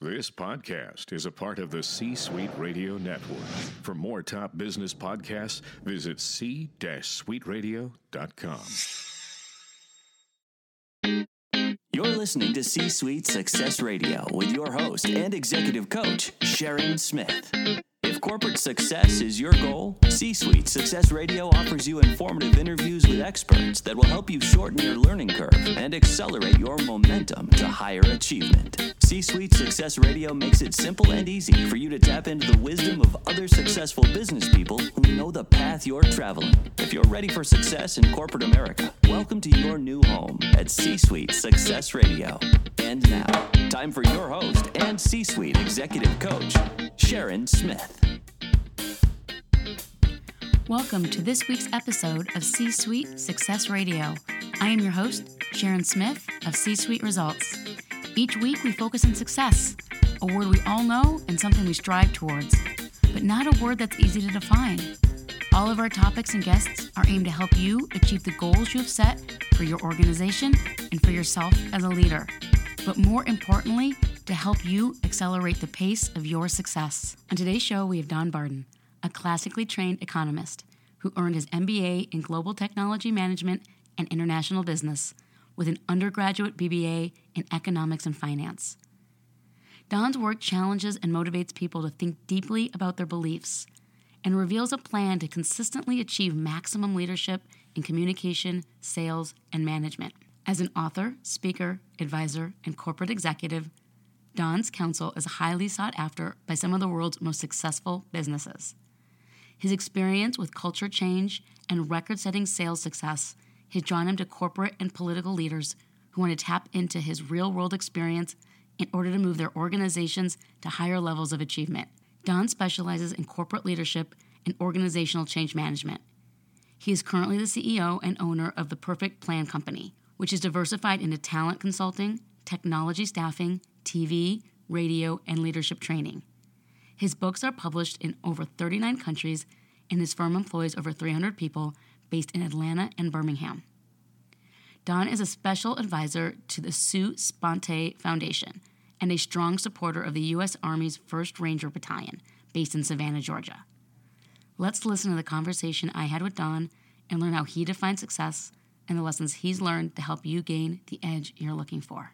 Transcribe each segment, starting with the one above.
This podcast is a part of the C Suite Radio Network. For more top business podcasts, visit c-suiteradio.com. You're listening to C Suite Success Radio with your host and executive coach, Sharon Smith. Corporate success is your goal, C Suite Success Radio offers you informative interviews with experts that will help you shorten your learning curve and accelerate your momentum to higher achievement. C Suite Success Radio makes it simple and easy for you to tap into the wisdom of other successful business people who know the path you're traveling. If you're ready for success in corporate America, welcome to your new home at C Suite Success Radio. And now, time for your host and C Suite executive coach, Sharon Smith. Welcome to this week's episode of C Suite Success Radio. I am your host, Sharon Smith of C Suite Results. Each week we focus on success, a word we all know and something we strive towards, but not a word that's easy to define. All of our topics and guests are aimed to help you achieve the goals you have set for your organization and for yourself as a leader, but more importantly, to help you accelerate the pace of your success. On today's show, we have Don Barden, a classically trained economist who earned his MBA in Global Technology Management and International Business with an undergraduate BBA in Economics and Finance. Don's work challenges and motivates people to think deeply about their beliefs and reveals a plan to consistently achieve maximum leadership in communication, sales, and management. As an author, speaker, advisor, and corporate executive, Don's counsel is highly sought after by some of the world's most successful businesses. His experience with culture change and record setting sales success has drawn him to corporate and political leaders who want to tap into his real world experience in order to move their organizations to higher levels of achievement. Don specializes in corporate leadership and organizational change management. He is currently the CEO and owner of the Perfect Plan Company, which is diversified into talent consulting, technology staffing, TV, radio, and leadership training. His books are published in over 39 countries, and his firm employs over 300 people based in Atlanta and Birmingham. Don is a special advisor to the Sua Sponte Foundation and a strong supporter of the U.S. Army's 1st Ranger Battalion, based in Savannah, Georgia. Let's listen to the conversation I had with Don and learn how he defines success and the lessons he's learned to help you gain the edge you're looking for.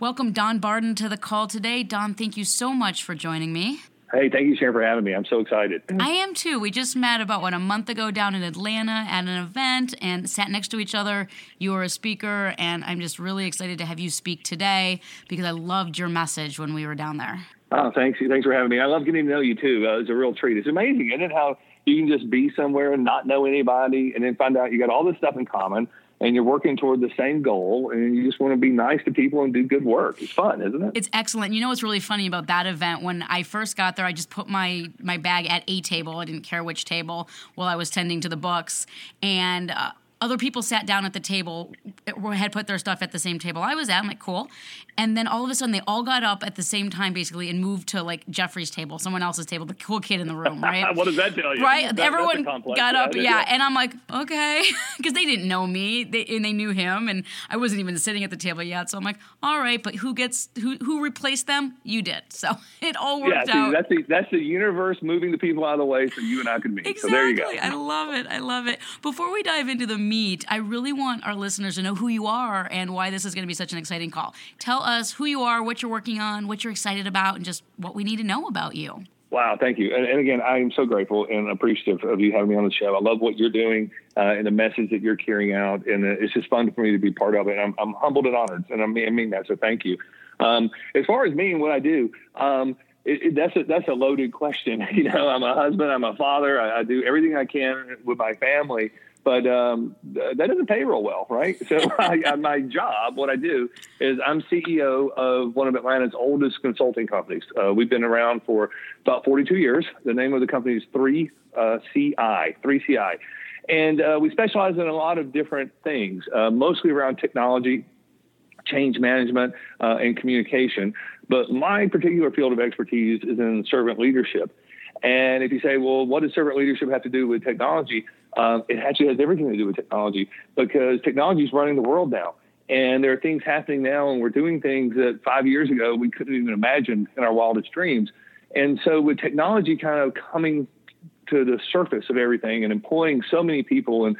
Welcome, Don Barden, to the call today. Don, thank you so much for joining me. Hey, thank you, Sharon, for having me. I'm so excited. I am too. We just met about what a month ago down in Atlanta at an event and sat next to each other. You were a speaker, and I'm just really excited to have you speak today because I loved your message when we were down there. Oh, thanks. Thanks for having me. I love getting to know you too. Uh, it's a real treat. It's amazing, isn't it? How you can just be somewhere and not know anybody, and then find out you got all this stuff in common and you're working toward the same goal and you just want to be nice to people and do good work. It's fun, isn't it? It's excellent. You know what's really funny about that event? When I first got there, I just put my my bag at a table. I didn't care which table while I was tending to the books, and. Uh, other people sat down at the table, had put their stuff at the same table I was at. I'm like, cool. And then all of a sudden, they all got up at the same time, basically, and moved to like Jeffrey's table, someone else's table, the cool kid in the room, right? what does that tell you? Right? That, Everyone got up, yeah, yeah. And I'm like, okay, because they didn't know me, they, and they knew him, and I wasn't even sitting at the table yet. So I'm like, all right, but who gets who who replaced them? You did. So it all worked yeah, see, out. That's the that's the universe moving the people out of the way so you and I could meet. Exactly. So there you go. I love it. I love it. Before we dive into the meat, I really want our listeners to know who you are and why this is going to be such an exciting call. Tell us who you are what you're working on, what you're excited about, and just what we need to know about you. Wow, thank you. And, and again, I am so grateful and appreciative of you having me on the show. I love what you're doing uh, and the message that you're carrying out, and it's just fun for me to be part of it. I'm, I'm humbled and honored, and I mean, I mean that. So thank you. Um, as far as me and what I do, um, it, it, that's a that's a loaded question. You know, I'm a husband, I'm a father. I, I do everything I can with my family but um, that doesn't pay real well, right? So I, my job, what I do is I'm CEO of one of Atlanta's oldest consulting companies. Uh, we've been around for about 42 years. The name of the company is 3CI, uh, 3CI. And uh, we specialize in a lot of different things, uh, mostly around technology, change management, uh, and communication. But my particular field of expertise is in servant leadership. And if you say, well, what does servant leadership have to do with technology? Um, it actually has everything to do with technology because technology is running the world now. And there are things happening now, and we're doing things that five years ago we couldn't even imagine in our wildest dreams. And so, with technology kind of coming to the surface of everything and employing so many people and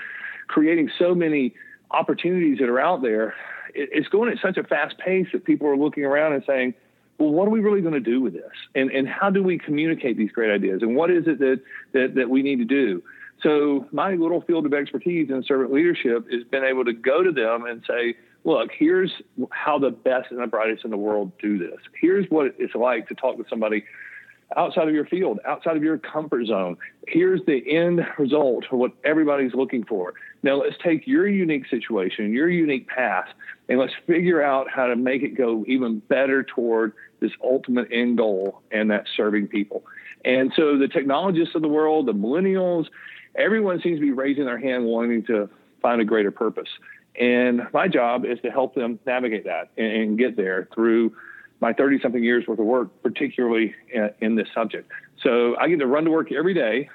creating so many opportunities that are out there, it's going at such a fast pace that people are looking around and saying, well, what are we really going to do with this? And, and how do we communicate these great ideas? And what is it that, that, that we need to do? So my little field of expertise in servant leadership has been able to go to them and say, look, here's how the best and the brightest in the world do this. Here's what it's like to talk to somebody outside of your field, outside of your comfort zone. Here's the end result of what everybody's looking for. Now let's take your unique situation, your unique path, and let's figure out how to make it go even better toward this ultimate end goal, and that's serving people. And so the technologists of the world, the millennials, everyone seems to be raising their hand wanting to find a greater purpose. And my job is to help them navigate that and, and get there through my 30 something years worth of work, particularly in, in, this subject. So I get to run to work every day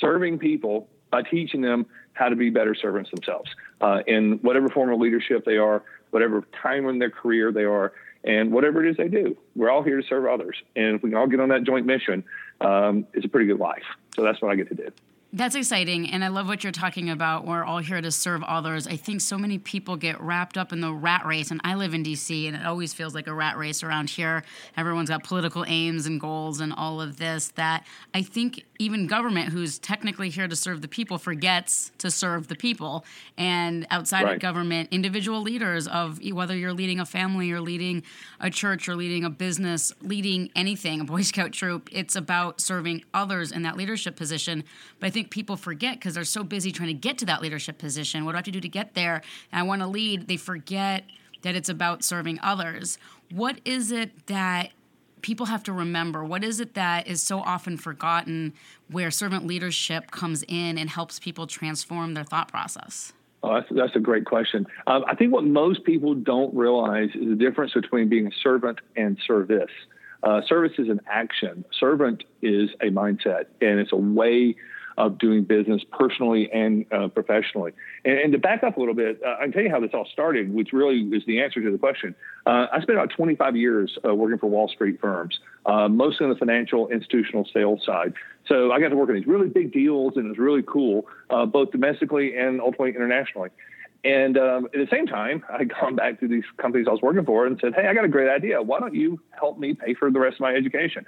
serving people by teaching them how to be better servants themselves uh, in whatever form of leadership they are, whatever time in their career they are, and whatever it is they do. We're all here to serve others. And if we can all get on that joint mission, um, it's a pretty good life. So that's what I get to do. That's exciting. And I love what you're talking about. We're all here to serve others. I think so many people get wrapped up in the rat race. And I live in DC, and it always feels like a rat race around here. Everyone's got political aims and goals and all of this that I think even government, who's technically here to serve the people, forgets to serve the people. And outside right. of government, individual leaders of whether you're leading a family or leading a church or leading a business, leading anything, a Boy Scout troop, it's about serving others in that leadership position. But I think think people forget because they're so busy trying to get to that leadership position. What do I have to do to get there? And I want to lead. They forget that it's about serving others. What is it that people have to remember? What is it that is so often forgotten where servant leadership comes in and helps people transform their thought process? Oh, that's, that's a great question. Um, I think what most people don't realize is the difference between being a servant and service. Uh, service is an action. Servant is a mindset, and it's a way of doing business personally and uh, professionally. And, and, to back up a little bit, uh, I can tell you how this all started, which really is the answer to the question. Uh, I spent about 25 years uh, working for Wall Street firms, uh, mostly on the financial institutional sales side. So I got to work on these really big deals, and it was really cool, uh, both domestically and ultimately internationally. And um, at the same time, I'd gone back to these companies I was working for and said, Hey, I got a great idea. Why don't you help me pay for the rest of my education?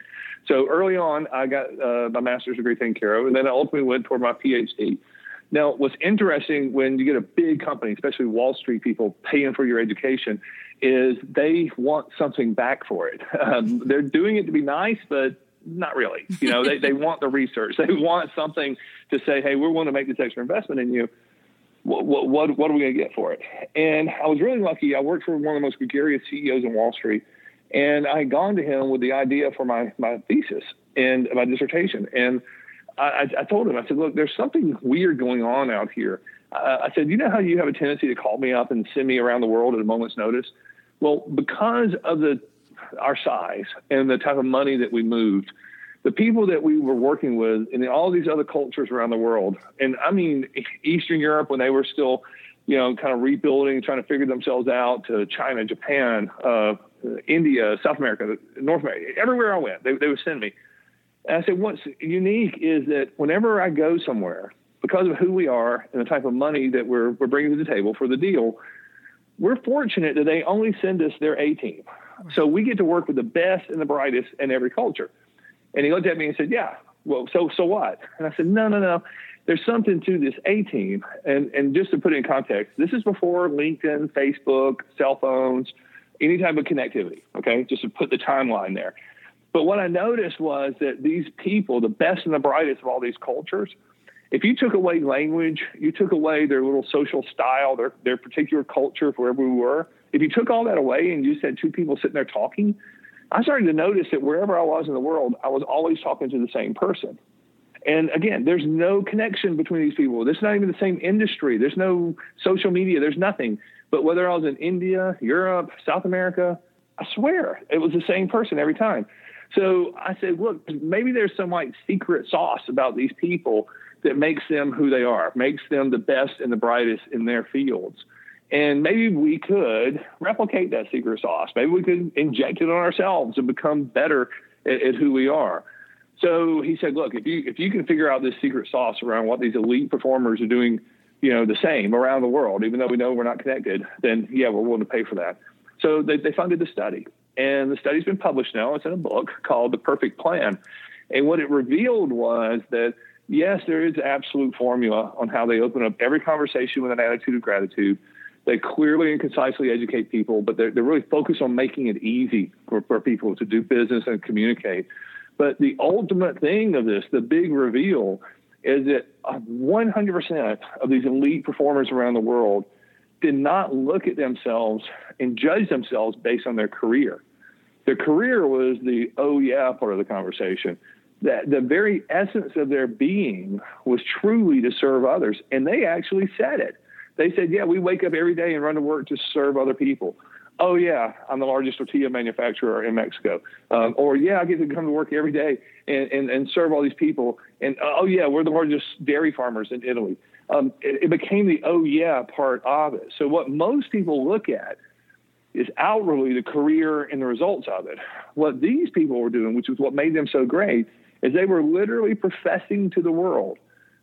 So early on, I got uh, my master's degree taken care of, and then I ultimately went toward my PhD. Now, what's interesting when you get a big company, especially Wall Street people paying for your education, is they want something back for it. Um, they're doing it to be nice, but not really. You know, they, they want the research. They want something to say, hey, we're want to make this extra investment in you what, what, what are we going to get for it? And I was really lucky. I worked for one of the most gregarious CEOs in Wall Street, and I had gone to him with the idea for my, my thesis and my dissertation. And I, I told him, I said, look, there's something weird going on out here. Uh, I said, you know how you have a tendency to call me up and send me around the world at a moment's notice? Well, because of the our size and the type of money that we moved – the people that we were working with in all these other cultures around the world, and I mean Eastern Europe when they were still, you know, kind of rebuilding, trying to figure themselves out, to China, Japan, uh, India, South America, North America, everywhere I went, they, they would send me. And I said, what's unique is that whenever I go somewhere, because of who we are and the type of money that we're, we're bringing to the table for the deal, we're fortunate that they only send us their A team. So we get to work with the best and the brightest in every culture. And he looked at me and said, Yeah, well, so so what? And I said, No, no, no. There's something to this A team. And and just to put it in context, this is before LinkedIn, Facebook, cell phones, any type of connectivity. Okay, just to put the timeline there. But what I noticed was that these people, the best and the brightest of all these cultures, if you took away language, you took away their little social style, their their particular culture, wherever we were. If you took all that away and you said two people sitting there talking, I started to notice that wherever I was in the world, I was always talking to the same person. And again, there's no connection between these people. There's not even the same industry. There's no social media. There's nothing. But whether I was in India, Europe, South America, I swear it was the same person every time. So I said, look, maybe there's some like secret sauce about these people that makes them who they are, makes them the best and the brightest in their fields. And maybe we could replicate that secret sauce. Maybe we could inject it on ourselves and become better at, at who we are. So he said, look, if you if you can figure out this secret sauce around what these elite performers are doing, you know, the same around the world, even though we know we're not connected, then yeah, we're willing to pay for that. So they, they funded the study. And the study's been published now. It's in a book called The Perfect Plan. And what it revealed was that yes, there is absolute formula on how they open up every conversation with an attitude of gratitude. They clearly and concisely educate people, but they're, they're really focused on making it easy for, for people to do business and communicate. But the ultimate thing of this, the big reveal, is that 100% of these elite performers around the world did not look at themselves and judge themselves based on their career. Their career was the oh yeah part of the conversation. That the very essence of their being was truly to serve others, and they actually said it. They said, "Yeah, we wake up every day and run to work to serve other people." Oh yeah, I'm the largest tortilla manufacturer in Mexico. Um, or yeah, I get to come to work every day and, and, and serve all these people. And oh yeah, we're the largest dairy farmers in Italy. Um, it, it became the oh yeah part of it. So what most people look at is outwardly the career and the results of it. What these people were doing, which was what made them so great, is they were literally professing to the world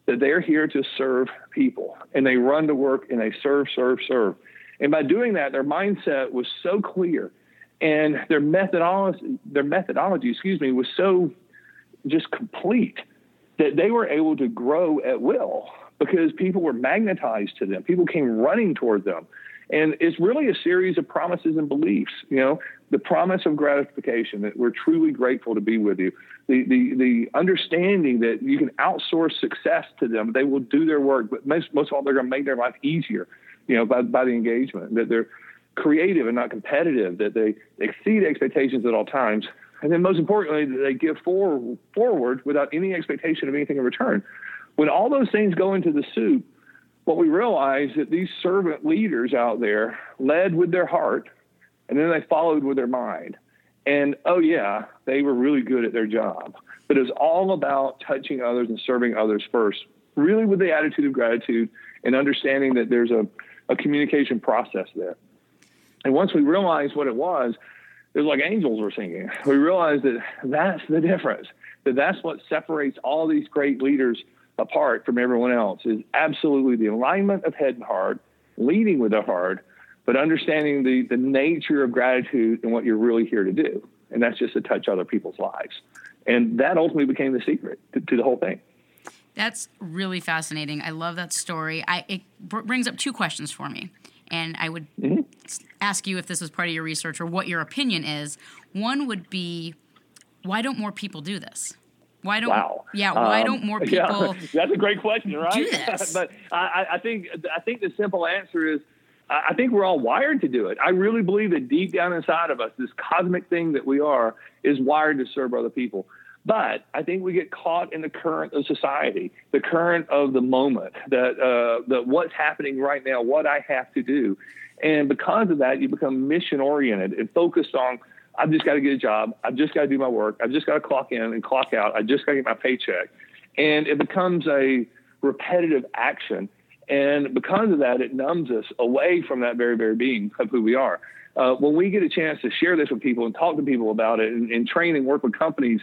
that they're here to serve people and they run to work and they serve, serve, serve. And by doing that, their mindset was so clear and their methodology, their methodology, excuse me, was so just complete that they were able to grow at will because people were magnetized to them. People came running toward them. And it's really a series of promises and beliefs. You know, the promise of gratification that we're truly grateful to be with you, the the the understanding that you can outsource success to them. They will do their work, but most most of all, they're going to make their life easier. You know, by by the engagement that they're creative and not competitive. That they exceed expectations at all times. And then most importantly, that they give forward, forward without any expectation of anything in return. When all those things go into the soup, what we realize that these servant leaders out there led with their heart and then they followed with their mind. And oh, yeah, they were really good at their job. But it was all about touching others and serving others first, really with the attitude of gratitude and understanding that there's a, a communication process there. And once we realized what it was, it was like angels were singing. We realized that that's the difference, that that's what separates all these great leaders apart from everyone else is absolutely the alignment of head and heart, leading with the heart, but understanding the, the nature of gratitude and what you're really here to do. And that's just to touch other people's lives. And that ultimately became the secret to, to the whole thing. That's really fascinating. I love that story. I, it br- brings up two questions for me. And I would mm-hmm. ask you if this was part of your research or what your opinion is. One would be why don't more people do this? Why don't wow. yeah? Why um, don't more people? Yeah, that's a great question, right? Do this. but I, I think I think the simple answer is I think we're all wired to do it. I really believe that deep down inside of us, this cosmic thing that we are is wired to serve other people. But I think we get caught in the current of society, the current of the moment, that uh, what's happening right now, what I have to do, and because of that, you become mission oriented and focused on I've just got to get a job. I've just got to do my work. I've just got to clock in and clock out. I just got to get my paycheck. And it becomes a repetitive action. And because of that, it numbs us away from that very, very being of who we are. Uh, when we get a chance to share this with people and talk to people about it and, and train and work with companies,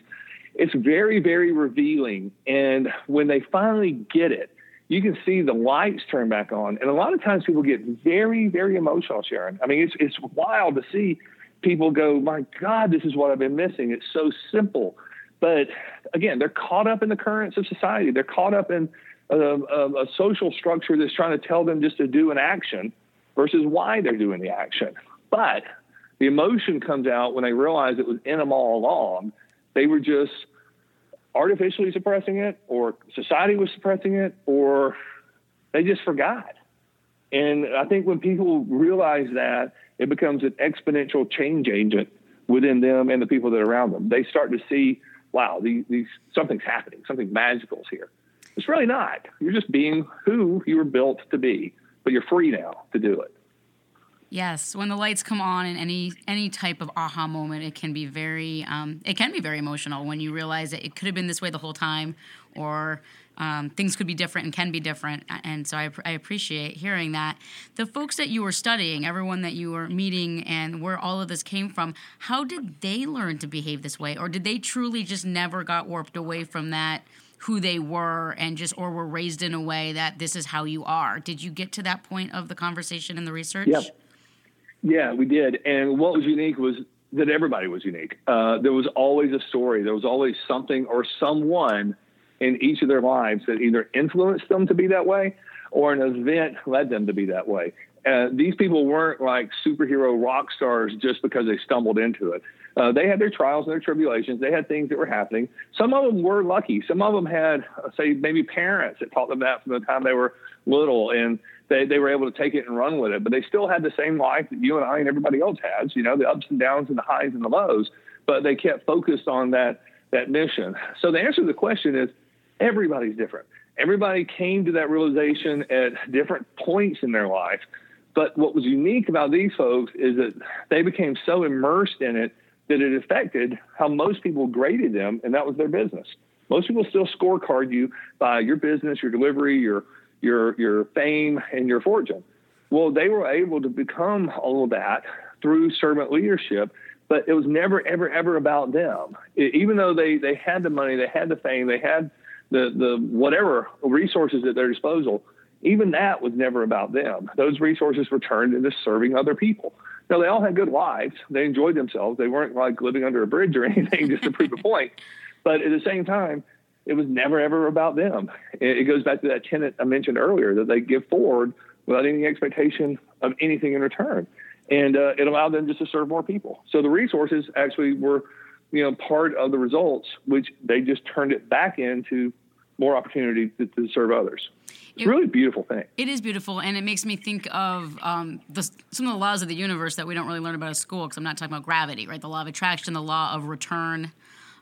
it's very, very revealing. And when they finally get it, you can see the lights turn back on. And a lot of times people get very, very emotional, Sharon. I mean, it's, it's wild to see people go, my God, this is what I've been missing. It's so simple. But again, they're caught up in the currents of society. They're caught up in a, a, social structure that's trying to tell them just to do an action versus why they're doing the action. But the emotion comes out when they realize it was in them all along. They were just artificially suppressing it, or society was suppressing it, or they just forgot. And I think when people realize that, it becomes an exponential change agent within them and the people that are around them. They start to see, wow, these, these something's happening, something magical is here. It's really not. You're just being who you were built to be, but you're free now to do it. Yes, when the lights come on in any any type of aha moment, it can be very um, it can be very emotional when you realize that it could have been this way the whole time, or um, things could be different and can be different. And so I, I, appreciate hearing that. The folks that you were studying, everyone that you were meeting, and where all of this came from, how did they learn to behave this way, or did they truly just never got warped away from that? Who they were and just or were raised in a way that this is how you are did you get to that point of the conversation and the research yep yeah, we did. And what was unique was that everybody was unique. Uh, there was always a story. There was always something or someone in each of their lives that either influenced them to be that way or an event led them to be that way. Uh, these people weren't like superhero rock stars just because they stumbled into it. Uh, they had their trials and their tribulations. They had things that were happening. Some of them were lucky. Some of them had, uh, say, maybe parents that taught them that from the time they were little, and they, they were able to take it and run with it. But they still had the same life that you and I and everybody else has, you know, the ups and downs and the highs and the lows. But they kept focused on that that mission. So the answer to the question is everybody's different. Everybody came to that realization at different points in their life. But what was unique about these folks is that they became so immersed in it that it affected how most people graded them, and that was their business. Most people still scorecard you by your business, your delivery, your your your fame and your fortune. Well, they were able to become all of that through servant leadership, but it was never ever ever about them. It, even though they they had the money, they had the fame, they had the the whatever resources at their disposal. Even that was never about them. Those resources were turned into serving other people. Now they all had good lives. They enjoyed themselves. They weren't like living under a bridge or anything just to prove a point. But at the same time, it was never ever about them. It, goes back to that tenet I mentioned earlier that they give forward without any expectation of anything in return, and uh, it allowed them just to serve more people. So the resources actually were, you know, part of the results, which they just turned it back into more opportunity to, to serve others. It's it, really a beautiful thing. It is beautiful, and it makes me think of um, the, some of the laws of the universe that we don't really learn about at school. Because I'm not talking about gravity, right? The law of attraction, the law of return.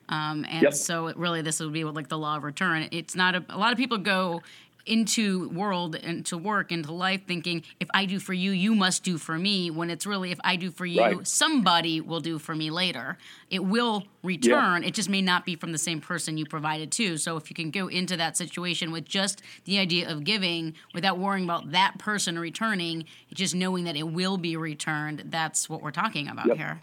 Um, and yep. so it really this would be like the law of return. It's not a, a lot of people go into world and to work into life thinking if i do for you you must do for me when it's really if i do for you right. somebody will do for me later it will return yeah. it just may not be from the same person you provided to so if you can go into that situation with just the idea of giving without worrying about that person returning just knowing that it will be returned that's what we're talking about yep. here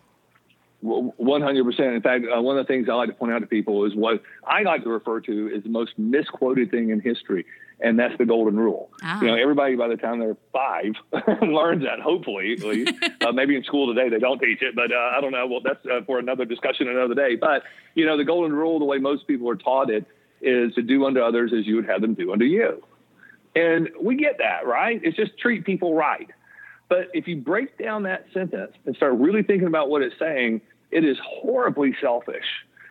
one hundred percent. In fact, uh, one of the things I like to point out to people is what I like to refer to as the most misquoted thing in history, and that's the golden rule. Ah. You know, everybody by the time they're five learns that. Hopefully, at least. uh, maybe in school today they don't teach it, but uh, I don't know. Well, that's uh, for another discussion another day. But you know, the golden rule, the way most people are taught it, is to do unto others as you would have them do unto you. And we get that, right? It's just treat people right. But if you break down that sentence and start really thinking about what it's saying, it is horribly selfish.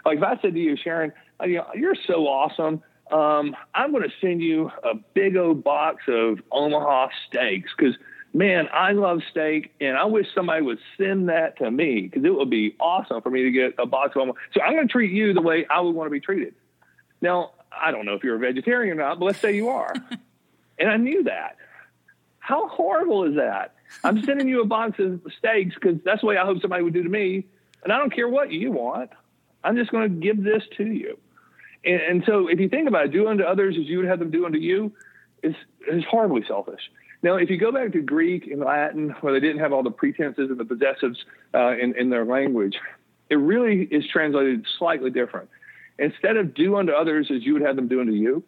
Like if I said to you, Sharon, you know, you're so awesome. Um, I'm going to send you a big old box of Omaha steaks because, man, I love steak and I wish somebody would send that to me because it would be awesome for me to get a box of Omaha. So I'm going to treat you the way I would want to be treated. Now, I don't know if you're a vegetarian or not, but let's say you are. and I knew that. How horrible is that? I'm sending you a box of steaks because that's the way I hope somebody would do to me. And I don't care what you want. I'm just going to give this to you. And, and, so if you think about it, do unto others as you would have them do unto you is, is horribly selfish. Now, if you go back to Greek and Latin, where they didn't have all the pretenses and the possessives uh, in, in their language, it really is translated slightly different. Instead of do unto others as you would have them do unto you,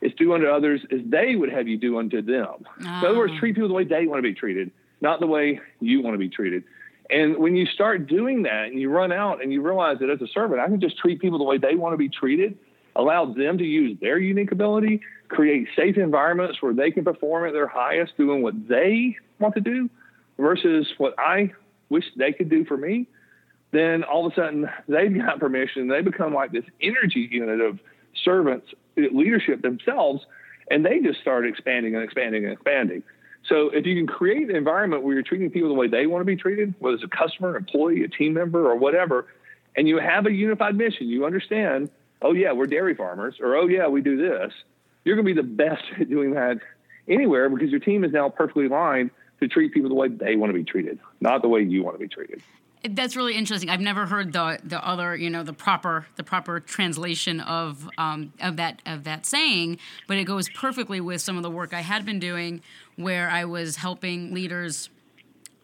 it's do unto others as they would have you do unto them. Oh. In other words, ah. treat people the way they want to be treated, not the way you want to be treated. And when you start doing that and you run out and you realize that as a servant, I can just treat people the way they want to be treated, allow them to use their unique ability, create safe environments where they can perform at their highest doing what they want to do versus what I wish they could do for me, then all of a sudden they've got permission. They become like this energy unit of servants, leadership themselves, and they just start expanding and expanding and expanding. So if you can create an environment where you're treating people the way they want to be treated, whether it's a customer, employee, a team member, or whatever, and you have a unified mission, you understand, oh yeah, we're dairy farmers, or oh yeah, we do this. You're going to be the best at doing that anywhere because your team is now perfectly aligned to treat people the way they want to be treated, not the way you want to be treated. That's really interesting. I've never heard the the other, you know, the proper the proper translation of um, of that of that saying, but it goes perfectly with some of the work I had been doing, where I was helping leaders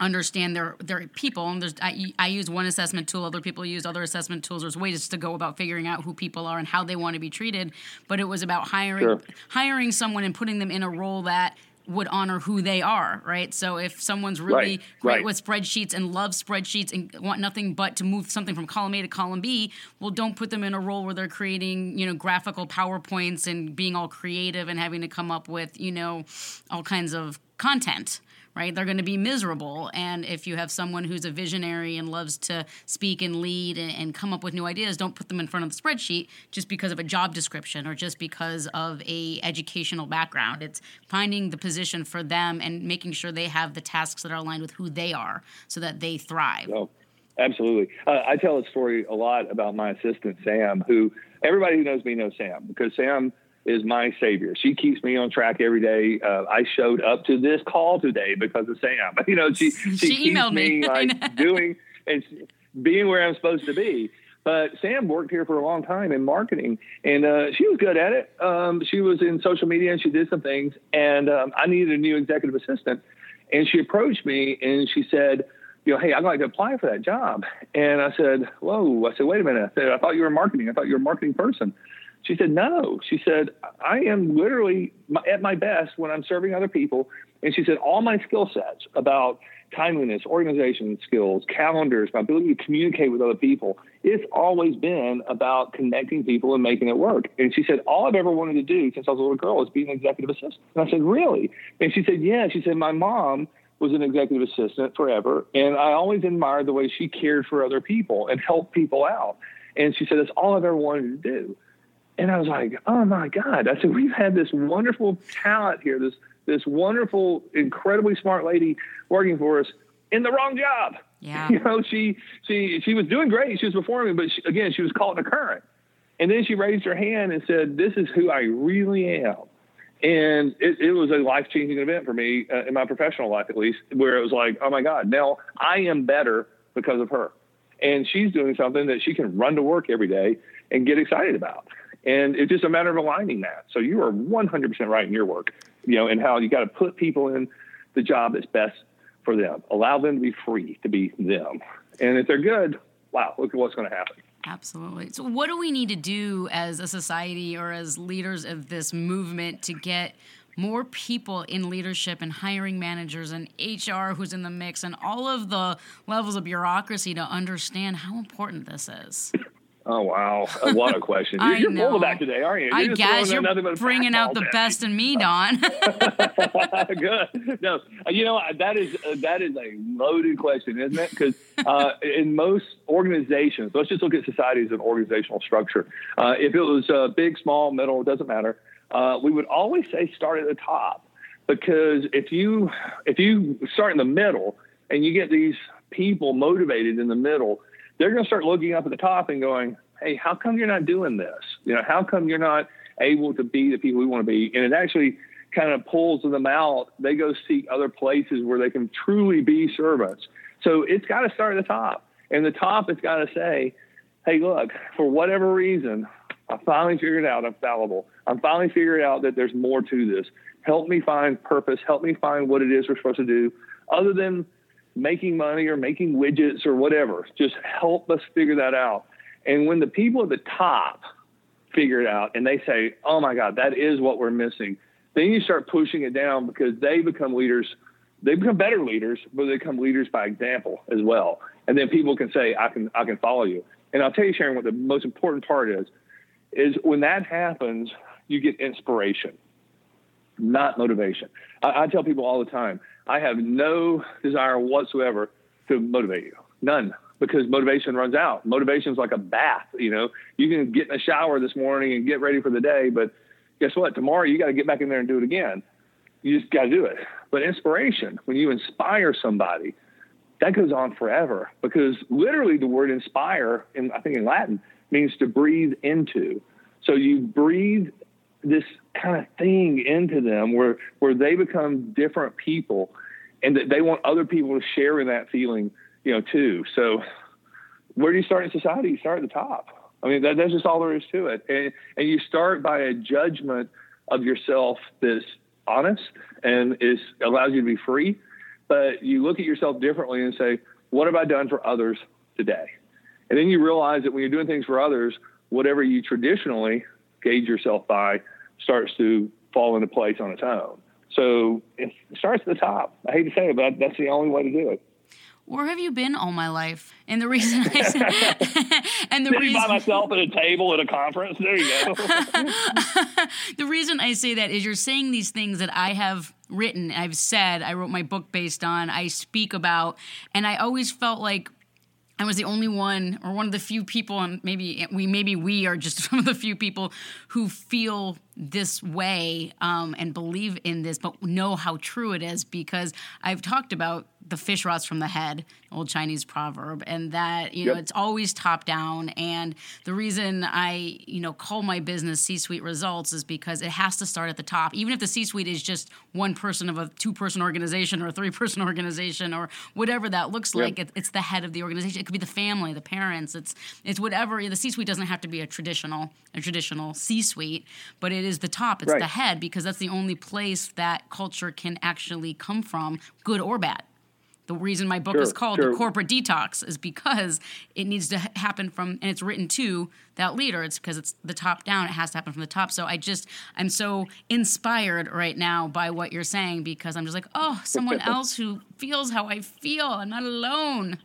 understand their their people. And there's I, I use one assessment tool, other people use other assessment tools. There's ways to go about figuring out who people are and how they want to be treated. But it was about hiring Sure. hiring someone and putting them in a role that would honor who they are, right? So if someone's really Right, great right. with spreadsheets and loves spreadsheets and want nothing but to move something from column A to column B, well, don't put them in a role where they're creating, you know, graphical PowerPoints and being all creative and having to come up with, you know, all kinds of content. Right, they're going to be miserable. And if you have someone who's a visionary and loves to speak and lead and, and come up with new ideas, don't put them in front of the spreadsheet just because of a job description or just because of a educational background. It's finding the position for them and making sure they have the tasks that are aligned with who they are, so that they thrive. Oh, absolutely. Uh, I tell a story a lot about my assistant Sam, who everybody who knows me knows Sam because Sam is my savior. She keeps me on track every day. Uh, I showed up to this call today because of Sam. You know, she she, She keeps emailed me. me like doing and being where I'm supposed to be. But Sam worked here for a long time in marketing, and uh, she was good at it. Um, she was in social media, and she did some things. And um, I needed a new executive assistant, and she approached me, and she said, "You know, hey, I'd like to apply for that job." And I said, "Whoa!" I said, "Wait a minute!" I said, "I thought you were marketing. I thought you were a marketing person." She said, "No." She said, "I am literally at my best when I'm serving other people." And she said, "All my skill sets about timeliness, organization skills, calendars, my ability to communicate with other people, it's always been about connecting people and making it work." And she said, "All I've ever wanted to do since I was a little girl is be an executive assistant." And I said, "Really?" And she said, "Yeah." She said, "My mom." was an executive assistant forever, and I always admired the way she cared for other people and helped people out. And she said, "That's all I've ever wanted to do." And I was like, "Oh my God!" I said, "We've had this wonderful talent here, this this wonderful, incredibly smart lady working for us in the wrong job." Yeah. You know, she she she was doing great. She was performing, but she, again, she was caught in a current. And then she raised her hand and said, "This is who I really am." And it, it was a life changing event for me uh, in my professional life, at least, where it was like, "Oh my God, now I am better because of her." And she's doing something that she can run to work every day and get excited about. And it's just a matter of aligning that. So you are 100% right in your work, you know, and how you got to put people in the job that's best for them. Allow them to be free to be them. And if they're good, wow, look at what's going to happen. Absolutely. So, what do we need to do as a society or as leaders of this movement to get more people in leadership and hiring managers and HR who's in the mix and all of the levels of bureaucracy to understand how important this is? Oh wow, what a question! I You're, you're know. of that today, aren't you? You're I guess you're bringing out the me. best in me, Don. Good. No, you know that is uh, that is a loaded question, isn't it? Because uh, in most organizations, let's just look at society as an organizational structure. Uh, if it was uh, big, small, middle, it doesn't matter. Uh, we would always say start at the top because if you if you start in the middle and you get these people motivated in the middle, they're going to start looking up at the top and going, "Hey, how come you're not doing this? You know, how come you're not able to be the people we want to be?" And it actually kind of pulls them out. They go seek other places where they can truly be servants. So it's got to start at the top, and the top has got to say, "Hey, look, for whatever reason, I finally figured out I'm fallible. I'm finally figured out that there's more to this. Help me find purpose. Help me find what it is we're supposed to do, other than making money or making widgets or whatever. Just help us figure that out. And when the people at the top figure it out and they say, "Oh my God, that is what we're missing," then you start pushing it down because they become leaders. They become better leaders, but they become leaders by example as well. And then people can say, "I can, I can follow you." And I'll tell you, Sharon, what the most important part is is when that happens, you get inspiration, not motivation. I, I tell people all the time, I have no desire whatsoever to motivate you, none, because motivation runs out. Motivation is like a bath. You know, you can get in a shower this morning and get ready for the day, but guess what? Tomorrow you got to get back in there and do it again. You just got to do it. But inspiration, when you inspire somebody, that goes on forever because literally the word inspire, in, I think in Latin, means to breathe into. So you breathe this kind of thing into them where where they become different people and that they want other people to share in that feeling, you know, too. So where do you start in society? You start at the top. I mean, that, that's just all there is to it. And, and you start by a judgment of yourself that's honest and is allows you to be free. But you look at yourself differently and say, what have I done for others today? And then you realize that when you're doing things for others, whatever you traditionally gauge yourself by starts to fall into place on its own. So it starts at the top. I hate to say it, but that's the only way to do it. Where have you been all my life? And the reason I said, and the Sitting reason by myself at a table at a conference. There you go. the reason I say that is you're saying these things that I have written, I've said, I wrote my book based on, I speak about, and I always felt like I was the only one, or one of the few people, and maybe we, maybe we are just some of the few people who feel this way um, and believe in this, but know how true it is because I've talked about the fish rots from the head, old Chinese proverb, and that you know Yep. it's always top down. And the reason I you know call my business C-suite results is because it has to start at the top, even if the C-suite is just one person of a two-person organization or a three-person organization or whatever that looks Yep. like. It, it's the head of the organization. It could be the family, the parents. It's it's whatever. The C-suite doesn't have to be a traditional a traditional C-suite, but it is the top. It's Right. the head because that's the only place that culture can actually come from, good or bad. The reason my book Sure, is called sure. The Corporate Detox is because it needs to happen from, and it's written to that leader. It's because it's the top down. It has to happen from the top. So I just, I'm so inspired right now by what you're saying because I'm just like, oh, someone else who feels how I feel. I'm not alone.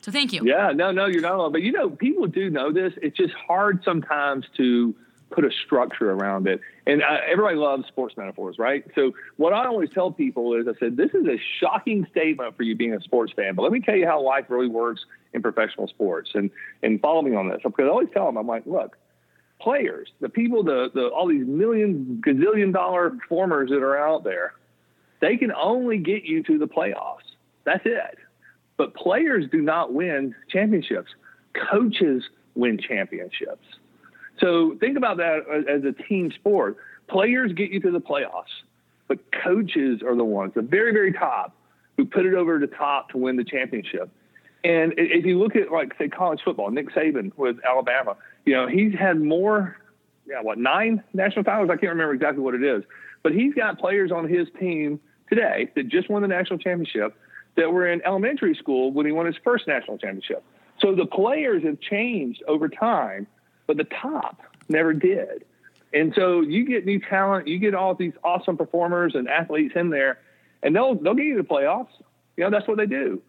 So thank you. Yeah, no, no, you're not alone. But you know, people do know this. It's just hard sometimes to put a structure around it. And uh, everybody loves sports metaphors, right? So what I always tell people is, I said, this is a shocking statement for you being a sports fan, but let me tell you how life really works in professional sports. And and follow me on this because I always tell them, I'm like, look, players, the people, the the all these million gazillion dollar performers that are out there, they can only get you to the playoffs. That's it. But players do not win championships. Coaches win championships. So think about that as a team sport. Players get you to the playoffs, but coaches are the ones, the very, very top, who put it over the top to win the championship. And if you look at, like, say, college football, Nick Saban with Alabama, you know, he's had more, yeah, what, nine national titles? I can't remember exactly what it is. But he's got players on his team today that just won the national championship that were in elementary school when he won his first national championship. So the players have changed over time, but the top never did. And so you get new talent, you get all these awesome performers and athletes in there, and they'll they'll get you to the playoffs. You know, that's what they do.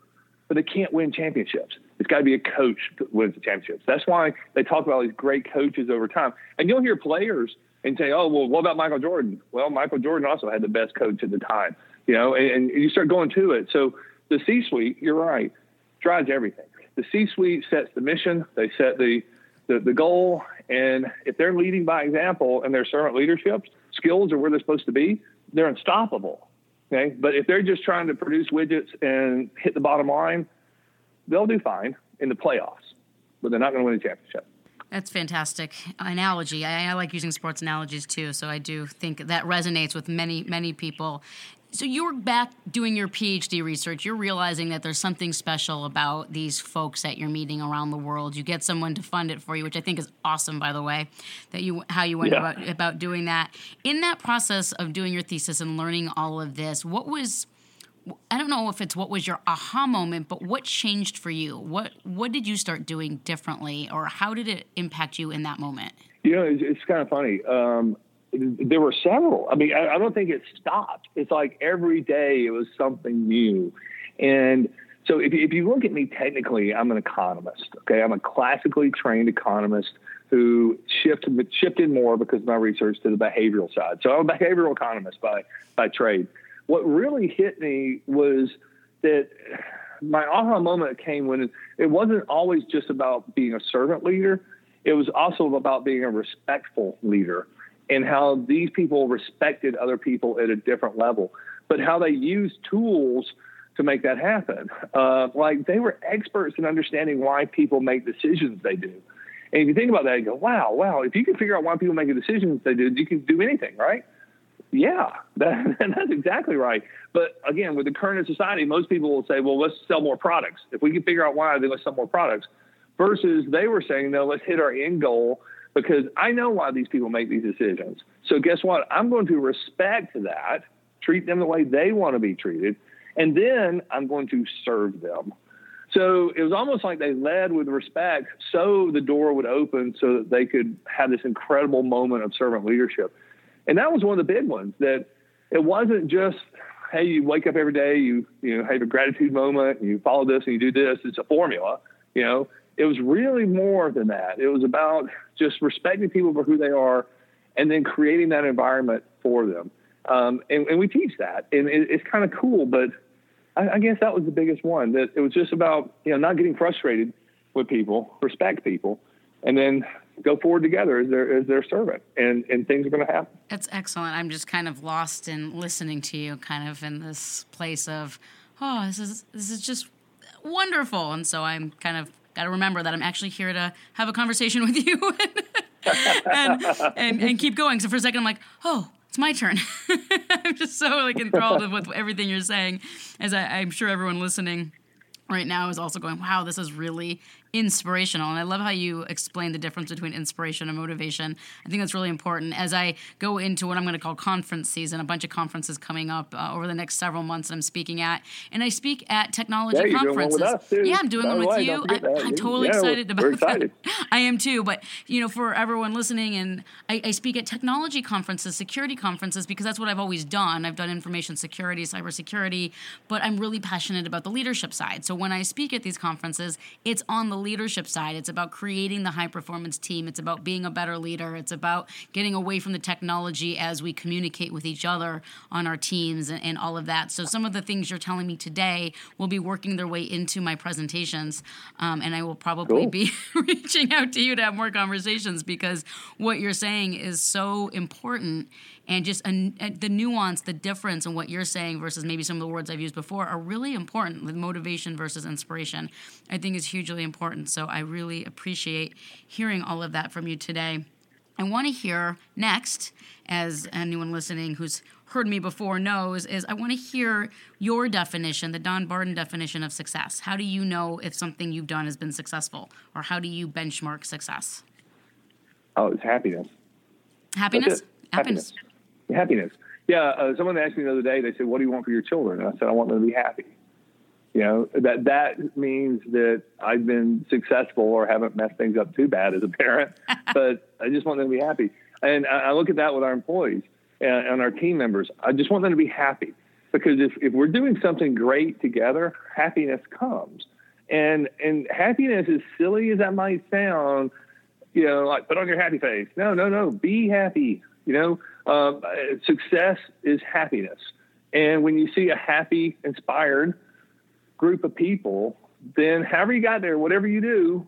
But they can't win championships. It's got to be a coach that wins the championships. That's why they talk about these great coaches over time. And you'll hear players and say, "Oh, well, what about Michael Jordan?" Well, Michael Jordan also had the best coach at the time. You know, and, and you start going to it. So the C-suite, you're right, drives everything. The C-suite sets the mission. They set the the, the goal. And if they're leading by example and their servant leadership skills are where they're supposed to be, they're unstoppable. Okay. But if they're just trying to produce widgets and hit the bottom line, they'll do fine in the playoffs, but they're not going to win a championship. That's fantastic analogy. I, I like using sports analogies too, so I do think that resonates with many, many people. So you're back doing your PhD research. You're realizing that there's something special about these folks that you're meeting around the world. You get someone to fund it for you, which I think is awesome, by the way, that you how you went Yeah. about about doing that. In that process of doing your thesis and learning all of this, what was I don't know if it's what was your aha moment, but what changed for you? What what did you start doing differently, or how did it impact you in that moment? You know, it's, it's kind of funny. Um, there were several. I mean, I, I don't think it stopped. It's like every day it was something new. And so if, you- if you look at me technically, I'm an economist. Okay. I'm a classically trained economist who shifted, shifted more because of my research to the behavioral side. So I'm a behavioral economist by, by trade. What really hit me was that my aha moment came when it wasn't always just about being a servant leader. It was also about being a respectful leader and how these people respected other people at a different level, but how they used tools to make that happen. Uh, like they were experts in understanding why people make decisions they do. And if you think about that, you go, wow, wow, if you can figure out why people make the decisions they do, you can do anything, right? Yeah, that, that's exactly right. But again, with the current society, most people will say, well, let's sell more products. If we can figure out why, then let's sell more products. Versus they were saying, no, let's hit our end goal because I know why these people make these decisions. So guess what? I'm going to respect that, treat them the way they want to be treated, and then I'm going to serve them. So it was almost like they led with respect so the door would open so that they could have this incredible moment of servant leadership. And that was one of the big ones that it wasn't just, hey, you wake up every day, you, you know, have a gratitude moment, and you follow this and you do this. It's a formula, you know. It was really more than that. It was about just respecting people for who they are and then creating that environment for them. Um, and, and, we teach that. And it, it's kind of cool, but I, I guess that was the biggest one that it was just about, you know, not getting frustrated with people, respect people, and then go forward together as their as their servant, and and things are going to happen. That's excellent. I'm just kind of lost in listening to you, kind of in this place of, oh, this is this is just wonderful, and so I'm kind of got to remember that I'm actually here to have a conversation with you and, and, and keep going. So for a second, I'm like, oh, it's my turn. I'm just so like enthralled with everything you're saying, as I, I'm sure everyone listening right now is also going, wow, this is really inspirational. And I love how you explain the difference between inspiration and motivation. I think that's really important. As I go into what I'm going to call conference season, a bunch of conferences coming up uh, over the next several months that I'm speaking at. And I speak at technology yeah, conferences. Yeah, I'm doing one with you. I, am totally yeah, excited about excited. that. I am too. But, you know, for everyone listening, and I, I speak at technology conferences, security conferences, because that's what I've always done. I've done information security, cybersecurity, but I'm really passionate about the leadership side. So when I speak at these conferences, it's on the leadership side. It's about creating the high performance team. It's about being a better leader. It's about getting away from the technology as we communicate with each other on our teams and, and all of that. So some of the things you're telling me today will be working their way into my presentations, um, and I will probably cool. be reaching out to you to have more conversations because what you're saying is so important and just a, a, the nuance, the difference in what you're saying versus maybe some of the words I've used before are really important. With motivation versus inspiration, I think is hugely important. So I really appreciate hearing all of that from you today. I want to hear next, as anyone listening who's heard me before knows, is I want to hear your definition, the Don Barden definition of success. How do you know if something you've done has been successful, or how do you benchmark success? Oh, it's happiness. Happiness. Happiness. happiness happiness. Yeah, uh, someone asked me the other day. They said, "What do you want for your children?" And I said, "I want them to be happy." You know that that means that I've been successful or haven't messed things up too bad as a parent, but I just want them to be happy. And I, I look at that with our employees and, and our team members. I just want them to be happy because if, if we're doing something great together, happiness comes. And and happiness, as silly as that might sound, you know, like put on your happy face. No, no, no. Be happy. You know, uh, success is happiness. And when you see a happy, inspired group of people, then however you got there, whatever you do,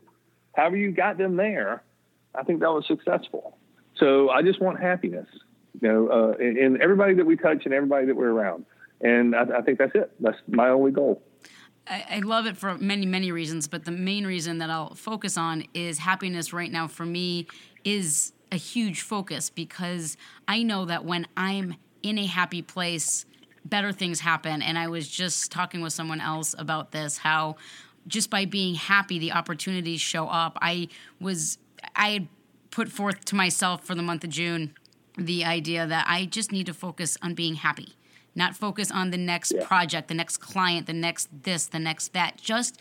however you got them there, I think that was successful. So I just want happiness, you know, uh, in, in, everybody that we touch and everybody that we're around. And I, I think that's it. That's my only goal. I love it for many, many reasons, but the main reason that I'll focus on is happiness right now for me is a huge focus because I know that when I'm in a happy place, better things happen. And I was just talking with someone else about this how just by being happy, the opportunities show up. I was, I had put forth to myself for the month of June the idea that I just need to focus on being happy, not focus on the next yeah. project, the next client, the next this, the next that. Just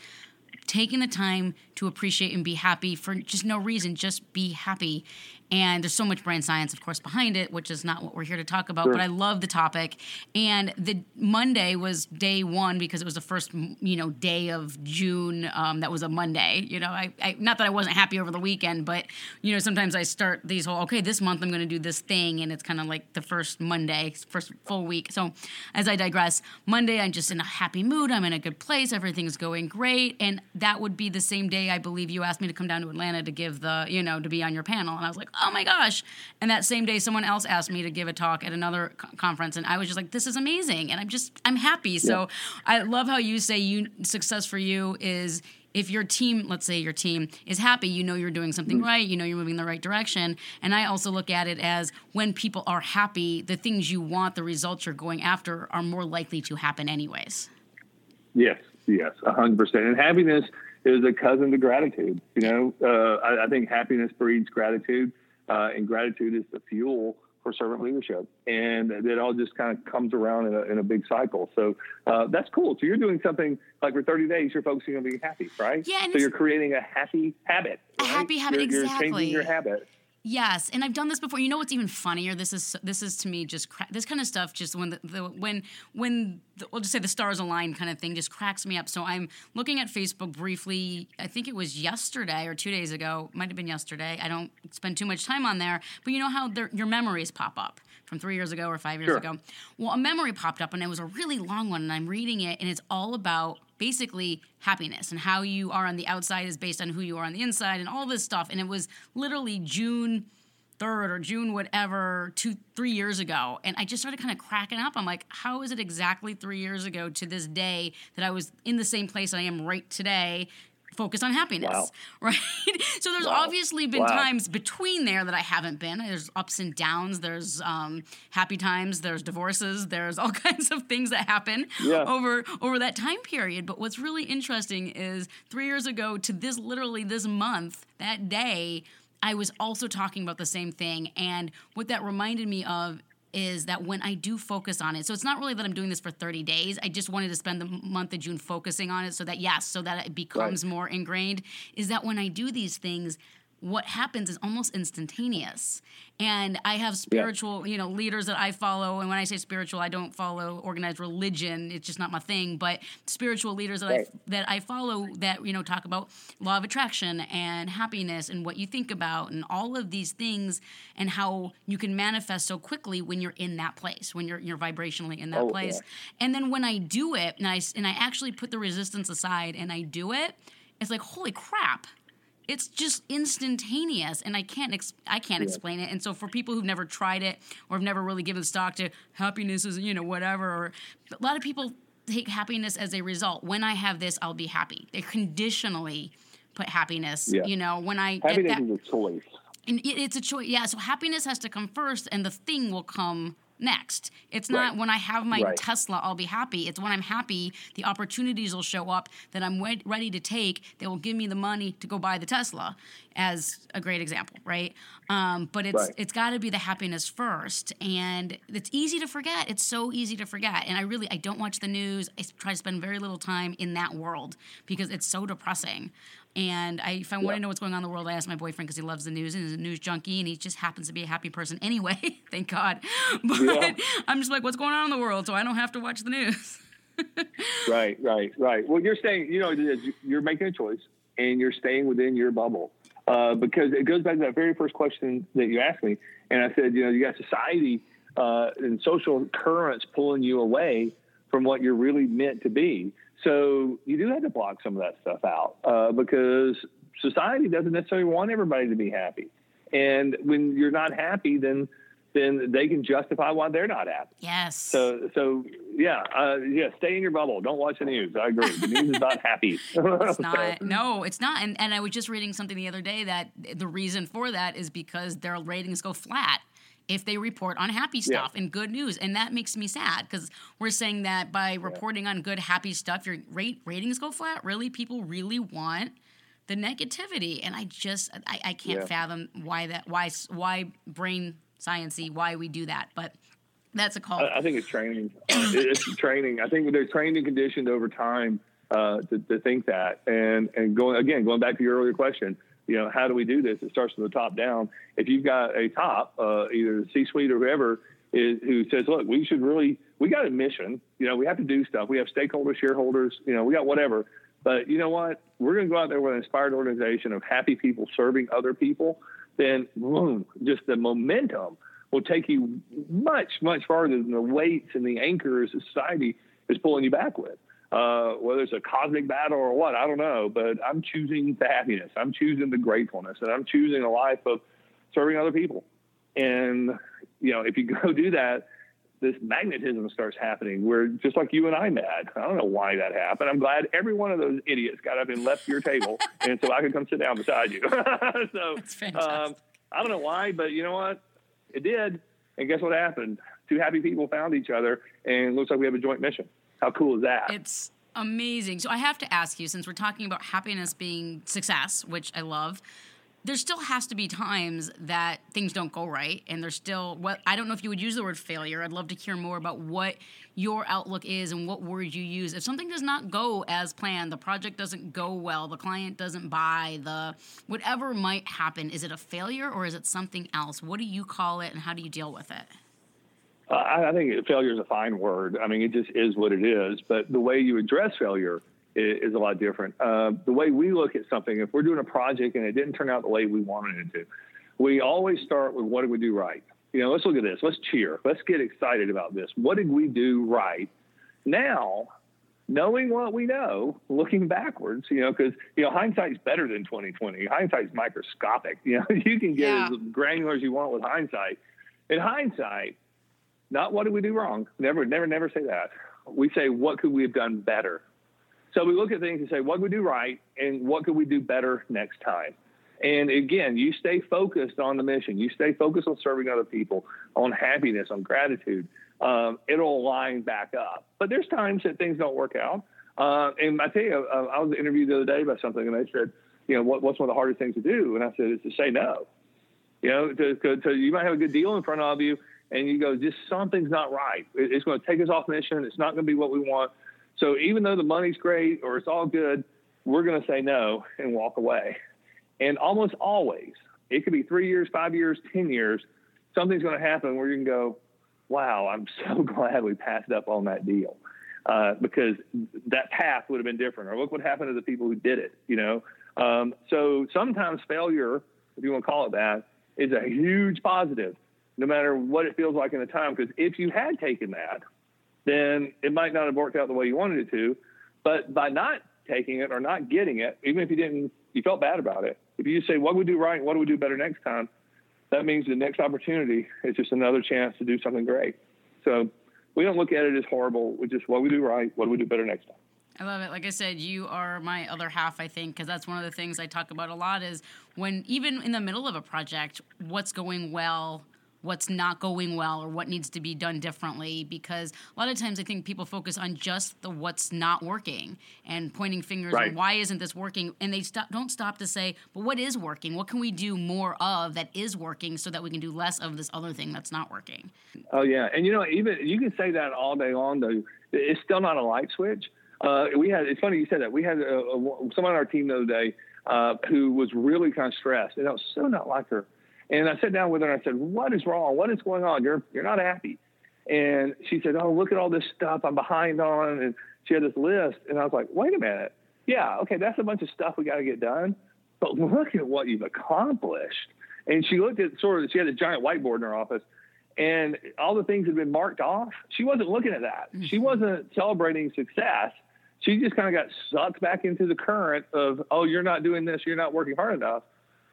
taking the time to appreciate and be happy for just no reason, just be happy. And there's so much brain science, of course, behind it, which is not what we're here to talk about. Sure. But I love the topic. And the Monday was day one because it was the first, you know, day of June. Um, that was a Monday. You know, I, I, not that I wasn't happy over the weekend, but you know, sometimes I start these whole okay, this month I'm going to do this thing, and it's kind of like the first Monday, first full week. So as I digress, Monday I'm just in a happy mood. I'm in a good place. Everything's going great, and that would be the same day I believe you asked me to come down to Atlanta to give the, you know, to be on your panel, and I was like oh my gosh. And that same day, someone else asked me to give a talk at another co- conference, and I was just like, this is amazing. And I'm just, I'm happy. So I love how you say you success for you is if your team, let's say your team is happy, you know you're doing something mm-hmm. right, you know you're moving in the right direction. And I also look at it as when people are happy, the things you want, the results you're going after are more likely to happen anyways. Yes, yes, 100%. And happiness is a cousin to gratitude. You know, uh, I, I, think happiness breeds gratitude, uh, and gratitude is the fuel for servant leadership. And it all just kind of comes around in a, in a big cycle. So uh, that's cool. So you're doing something like for 30 days, you're focusing on being happy, right? Yeah. so you're creating a happy habit. A happy habit, you're, exactly. You're changing your habit. Yes, and I've done this before. You know what's even funnier? This is this is to me just cra- this kind of stuff. Just when the, the when when the, we'll just say the stars align kind of thing just cracks me up. So I'm looking at Facebook briefly. I think it was yesterday or two days ago. Might have been yesterday. I don't spend too much time on there, but you know how your memories pop up from three years ago or five years sure. ago. Well, a memory popped up, and it was a really long one, and I'm reading it, and it's all about basically happiness and how you are on the outside is based on who you are on the inside and all this stuff. And it was literally June 3rd or June whatever, two, three years ago. And I just started kind of cracking up. I'm like, how is it exactly three years ago to this day that I was in the same place I am right today, focused on happiness, wow. right? so there's wow. obviously been wow. times between there that I haven't been. There's ups and downs. There's um, happy times. There's divorces. There's all kinds of things that happen yeah. over over that time period. But what's really interesting is three years ago to this literally this month, that day. I was also talking about the same thing. And what that reminded me of is that when I do focus on it, so it's not really that I'm doing this for 30 days. I just wanted to spend the month of June focusing on it so that, yes, so that it becomes right. more ingrained. Is that when I do these things, what happens is almost instantaneous and i have spiritual yeah. you know leaders that i follow and when i say spiritual i don't follow organized religion it's just not my thing but spiritual leaders that right. i that i follow that you know talk about law of attraction and happiness and what you think about and all of these things and how you can manifest so quickly when you're in that place when you're you're vibrationally in that oh, place yeah. and then when i do it and i and i actually put the resistance aside and i do it it's like holy crap it's just instantaneous and i can't ex- i can't yeah. explain it and so for people who've never tried it or have never really given stock to happiness is you know whatever or a lot of people take happiness as a result when i have this i'll be happy they conditionally put happiness yeah. you know when i happiness get that, is a choice and it's a choice yeah so happiness has to come first and the thing will come next. It's not right. when I have my right. Tesla, I'll be happy. It's when I'm happy, the opportunities will show up that I'm ready to take that will give me the money to go buy the Tesla, as a great example, right? Um, but it's right. it's got to be the happiness first, and it's easy to forget. It's so easy to forget, and I really I don't watch the news. I try to spend very little time in that world because it's so depressing. And I, if I yeah. want to know what's going on in the world, I ask my boyfriend because he loves the news and he's a news junkie and he just happens to be a happy person anyway. thank God. But yeah. I'm just like, what's going on in the world? So I don't have to watch the news. right, right, right. Well, you're saying, you know, you're making a choice and you're staying within your bubble. Uh, because it goes back to that very first question that you asked me. And I said, you know, you got society uh, and social currents pulling you away from what you're really meant to be. So you do have to block some of that stuff out uh, because society doesn't necessarily want everybody to be happy. And when you're not happy, then then they can justify why they're not happy. Yes. So so yeah uh, yeah stay in your bubble. Don't watch the news. I agree. The news is not happy. it's not. No, it's not. And and I was just reading something the other day that the reason for that is because their ratings go flat if they report on happy stuff yeah. and good news. And that makes me sad because we're saying that by reporting on good, happy stuff, your rate ratings go flat. Really, people really want the negativity, and I just I, I can't yeah. fathom why that why why brain sciency why we do that, but. That's a call. I, I think it's training. it's training. I think they're trained and conditioned over time uh, to, to think that. And and going again, going back to your earlier question, you know, how do we do this? It starts from the top down. If you've got a top, uh, either C-suite or whoever, is, who says, look, we should really, we got a mission. You know, we have to do stuff. We have stakeholders, shareholders. You know, we got whatever. But you know what? We're going to go out there with an inspired organization of happy people serving other people. Then, boom, just the momentum will take you much, much farther than the weights and the anchors society is pulling you back with uh, whether it's a cosmic battle or what, I don't know, but I'm choosing the happiness. I'm choosing the gratefulness and I'm choosing a life of serving other people. And, you know, if you go do that, this magnetism starts happening where just like you and I met. I don't know why that happened. I'm glad every one of those idiots got up and left your table, and so I could come sit down beside you. so um, I don't know why, but you know what? It did. And guess what happened? Two happy people found each other, and looks like we have a joint mission. How cool is that? It's amazing. So I have to ask you, since we're talking about happiness being success, which I love, there still has to be times that things don't go right and there's still what i don't know if you would use the word failure i'd love to hear more about what your outlook is and what words you use if something does not go as planned the project doesn't go well the client doesn't buy the whatever might happen is it a failure or is it something else what do you call it and how do you deal with it uh, I, I think failure is a fine word i mean it just is what it is but the way you address failure is, a lot different. Uh, the way we look at something, if we're doing a project and it didn't turn out the way we wanted it to, we always start with what did we do right? You know, let's look at this. Let's cheer. Let's get excited about this. What did we do right? Now, knowing what we know, looking backwards, you know, because you know hindsight's better than 2020. Hindsight's microscopic. You know, you can get yeah. as granular as you want with hindsight. In hindsight, not what did we do wrong. Never, never, never say that. We say what could we have done better so we look at things and say, what could we do right and what could we do better next time? And again, you stay focused on the mission. You stay focused on serving other people, on happiness, on gratitude. Um, it'll line back up. But there's times that things don't work out. Uh, and I tell you, uh, I was interviewed the other day by something, and they said, you know, what, what's one of the hardest things to do? And I said, is to say no. You know, to, to, to, you might have a good deal in front of you, and you go, just something's not right. It's going to take us off mission. It's not going to be what we want. So even though the money's great or it's all good, we're going to say no and walk away. And almost always, it could be three years, five years, 10 years, something's going to happen where you can go, wow, I'm so glad we passed up on that deal. Uh, because that path would have been different, or look what happened to the people who did it, you know? Um, so sometimes failure, if you want to call it that, is a huge positive, no matter what it feels like in the time. Because if you had taken that, then it might not have worked out the way you wanted it to. But by not taking it or not getting it, even if you didn't, you felt bad about it. If you say, what do we do right? What do we do better next time? That means the next opportunity is just another chance to do something great. So we don't look at it as horrible. We just, what we do right? What do we do better next time? I love it. Like I said, you are my other half, I think, because that's one of the things I talk about a lot is when, even in the middle of a project, what's going well what's not going well or what needs to be done differently because a lot of times I think people focus on just the what's not working and pointing fingers right. why isn't this working and they stop, don't stop to say but what is working? What can we do more of that is working so that we can do less of this other thing that's not working? Oh yeah. And you know even you can say that all day long though. It's still not a light switch. Uh, we had it's funny you said that. We had a, a, someone on our team the other day uh, who was really kind of stressed and it was so not like her and I sat down with her and I said, "What is wrong? What is going on? You're you're not happy." And she said, "Oh, look at all this stuff I'm behind on." And she had this list, and I was like, "Wait a minute. Yeah, okay, that's a bunch of stuff we got to get done, but look at what you've accomplished." And she looked at sort of she had a giant whiteboard in her office, and all the things had been marked off. She wasn't looking at that. She mm-hmm. wasn't celebrating success. She just kind of got sucked back into the current of, "Oh, you're not doing this. You're not working hard enough,"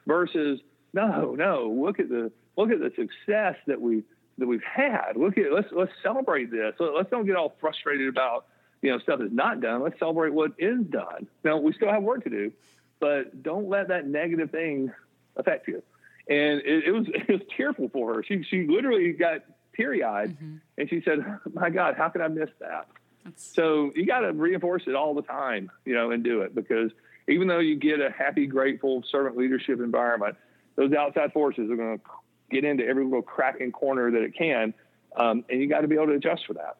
versus no, no. Look at the look at the success that we that we've had. Look at let's let's celebrate this. Let's don't get all frustrated about you know stuff that's not done. Let's celebrate what is done. Now we still have work to do, but don't let that negative thing affect you. And it, it was it was tearful for her. She she literally got teary eyed, mm-hmm. and she said, "My God, how could I miss that?" That's... So you got to reinforce it all the time, you know, and do it because even though you get a happy, grateful servant leadership environment, those outside forces are going to get into every little crack and corner that it can, um, and you got to be able to adjust for that.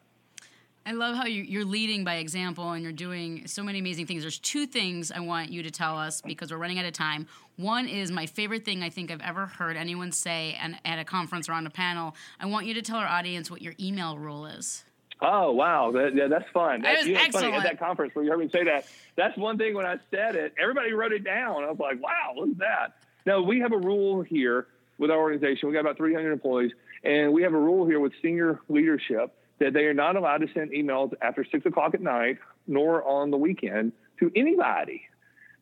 I love how you, are leading by example and you're doing so many amazing things. There's two things I want you to tell us because we're running out of time. One is my favorite thing I think I've ever heard anyone say and at a conference or on a panel. I want you to tell our audience what your email rule is. Oh wow, that, yeah, that's fun. That, you know, funny at that conference where you heard me say that. That's one thing when I said it, everybody wrote it down. I was like, wow, what's that? Now, we have a rule here with our organization. We got about 300 employees, and we have a rule here with senior leadership that they are not allowed to send emails after six o'clock at night nor on the weekend to anybody.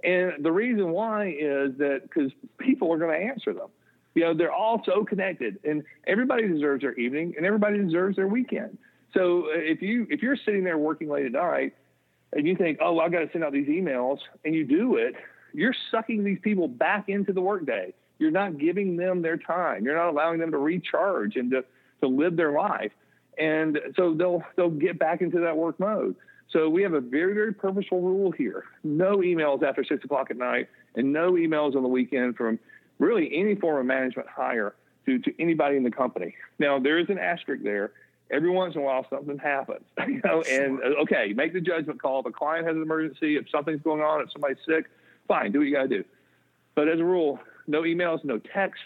And the reason why is that because people are going to answer them. You know, they're all so connected, and everybody deserves their evening, and everybody deserves their weekend. So uh, if you if you're sitting there working late at night, and you think, oh, well, I got to send out these emails, and you do it, you're sucking these people back into the workday. You're not giving them their time. You're not allowing them to recharge and to, to live their life. And so they'll they'll get back into that work mode. So we have a very, very purposeful rule here. No emails after six o'clock at night and no emails on the weekend from really any form of management hire to, to anybody in the company. Now there is an asterisk there. Every once in a while something happens, you know, and okay, make the judgment call. If a client has an emergency, if something's going on, if somebody's sick, fine, do what you gotta do. But as a rule, no emails, no text,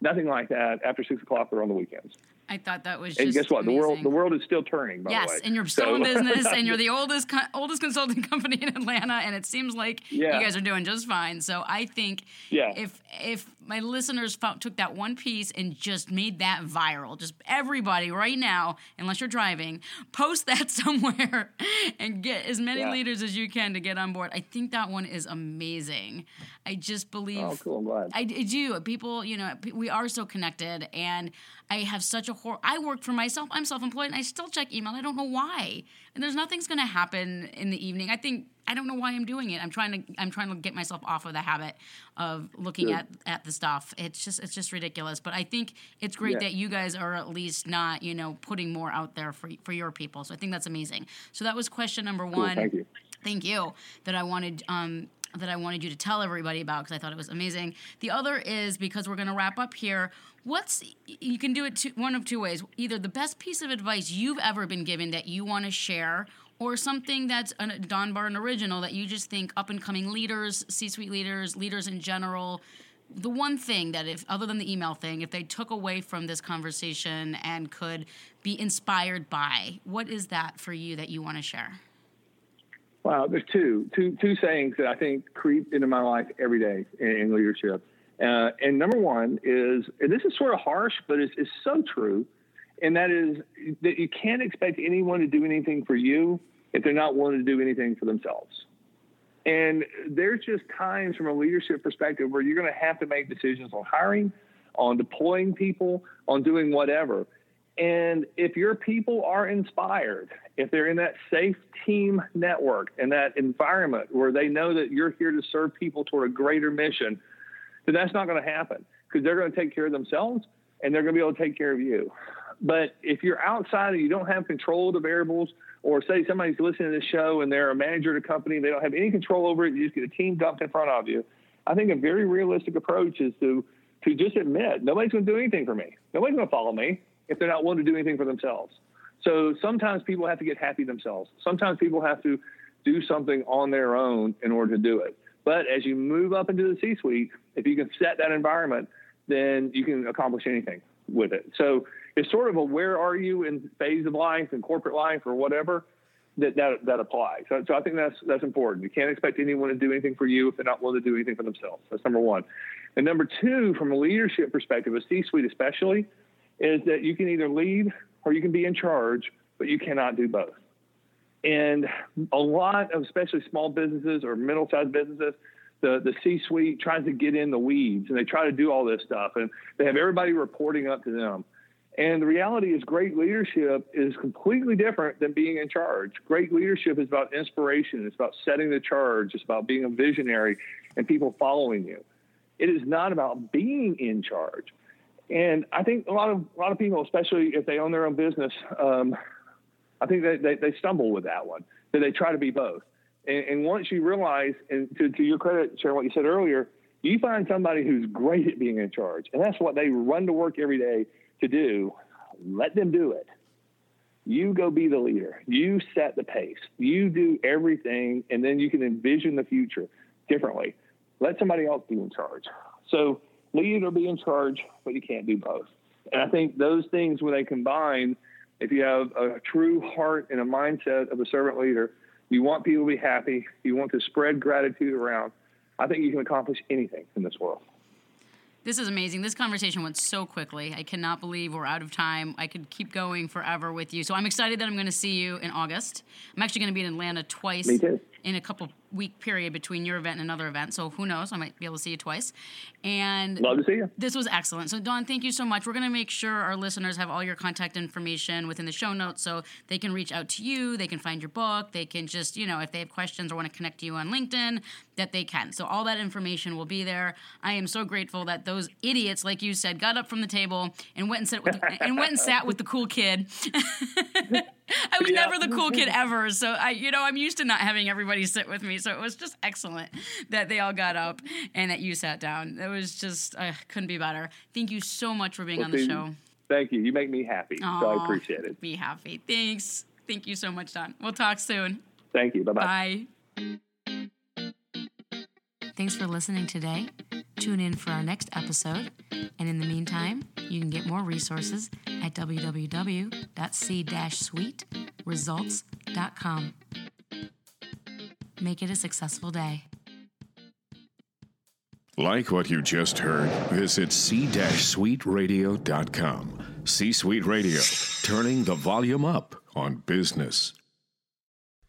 nothing like that after six o'clock or on the weekends. I thought that was. Just. And guess what? Amazing. The world the world is still turning. By yes, the way. and you're still in business, and you're the oldest co- oldest consulting company in Atlanta, and it seems like yeah. you guys are doing just fine. So I think yeah. if if my listeners found, took that one piece and just made that viral, just everybody right now, unless you're driving, post that somewhere and get as many yeah. leaders as you can to get on board. I think that one is amazing. I just believe. Oh, cool! I'm glad. I, I do. People, you know, we are so connected, and I have such a hor- I work for myself. I'm self-employed, and I still check email. I don't know why. And there's nothing's going to happen in the evening. I think I don't know why I'm doing it. I'm trying to I'm trying to get myself off of the habit of looking at at the stuff. It's just it's just ridiculous. But I think it's great Yeah. that you guys are at least not you know putting more out there for for your people. So I think that's amazing. So that was question number Cool, one. thank you. Thank you. That I wanted um, that I wanted you to tell everybody about because I thought it was amazing. The other is because we're going to wrap up here. What's you can do it two, one of two ways. Either the best piece of advice you've ever been given that you want to share, or something that's a Don Barden original that you just think up and coming leaders, C-suite leaders, leaders in general. The one thing that if other than the email thing, if they took away from this conversation and could be inspired by, what is that for you that you want to share? Wow, there's two, two, two sayings that I think creep into my life every day in, in leadership. Uh, and number one is, and this is sort of harsh, but it's, it's so true, and that is that you can't expect anyone to do anything for you if they're not willing to do anything for themselves. And there's just times from a leadership perspective where you're going to have to make decisions on hiring, on deploying people, on doing whatever. And if your people are inspired, if they're in that safe team network and that environment where they know that you're here to serve people toward a greater mission, then that's not going to happen because they're going to take care of themselves and they're going to be able to take care of you. But if you're outside and you don't have control of the variables, or say somebody's listening to this show and they're a manager at a company, they don't have any control over it, you just get a team dumped in front of you. I think a very realistic approach is to to just admit nobody's going to do anything for me. Nobody's going to follow me if they're not willing to do anything for themselves. So sometimes people have to get happy themselves. Sometimes people have to do something on their own in order to do it. But as you move up into the C-suite, if you can set that environment, then you can accomplish anything with it. So it's sort of a where are you in phase of life and corporate life or whatever that that, that applies. So, so I think that's that's important. You can't expect anyone to do anything for you if they're not willing to do anything for themselves. That's number one. And number two, from a leadership perspective, a C-suite especially, is that you can either lead or you can be in charge, but you cannot do both. And a lot of especially small businesses or middle-sized businesses, the, the C-suite tries to get in the weeds and they try to do all this stuff and they have everybody reporting up to them. And the reality is great leadership is completely different than being in charge. Great leadership is about inspiration. It's about setting the charge. It's about being a visionary and people following you. It is not about being in charge. And I think a lot of a lot of people, especially if they own their own business, um, I think they, they, they stumble with that one. That they try to be both. And, and once you realize, and to, to your credit, Sharon, what you said earlier, you find somebody who's great at being in charge, and that's what they run to work every day to do. Let them do it. You go be the leader. You set the pace. You do everything, and then you can envision the future differently. Let somebody else be in charge. So lead or be in charge, but you can't do both. And I think those things, when they combine, if you have a true heart and a mindset of a servant leader, you want people to be happy, you want to spread gratitude around, I think you can accomplish anything in this world. This is amazing. This conversation went so quickly. I cannot believe we're out of time. I could keep going forever with you. So I'm excited that I'm going to see you in August. I'm actually going to be in Atlanta twice Me too. In a couple week period between your event and another event. So who knows? I might be able to see you twice. And love to see you. This was excellent. So Don, thank you so much. We're going to make sure our listeners have all your contact information within the show notes, so they can reach out to you. They can find your book. They can just you know if they have questions or want to connect to you on LinkedIn, that they can. So all that information will be there. I am so grateful that those idiots, like you said, got up from the table and went and sat with the, and went and sat with the cool kid. I was yeah. never the cool kid ever, so I, you know, I'm used to not having everybody sit with me. So it was just excellent that they all got up and that you sat down. It was just uh, couldn't be better. Thank you so much for being well, on the show. Thank you. You make me happy, Aww, so I appreciate it. Be happy. Thanks. Thank you so much, Don. We'll talk soon. Thank you. Bye-bye. Bye. Thanks for listening today. Tune in for our next episode. And in the meantime, you can get more resources at www.c-suiteresults.com. Make it a successful day. Like what you just heard, visit c-suiteradio.com. C-Suite Radio, turning the volume up on business.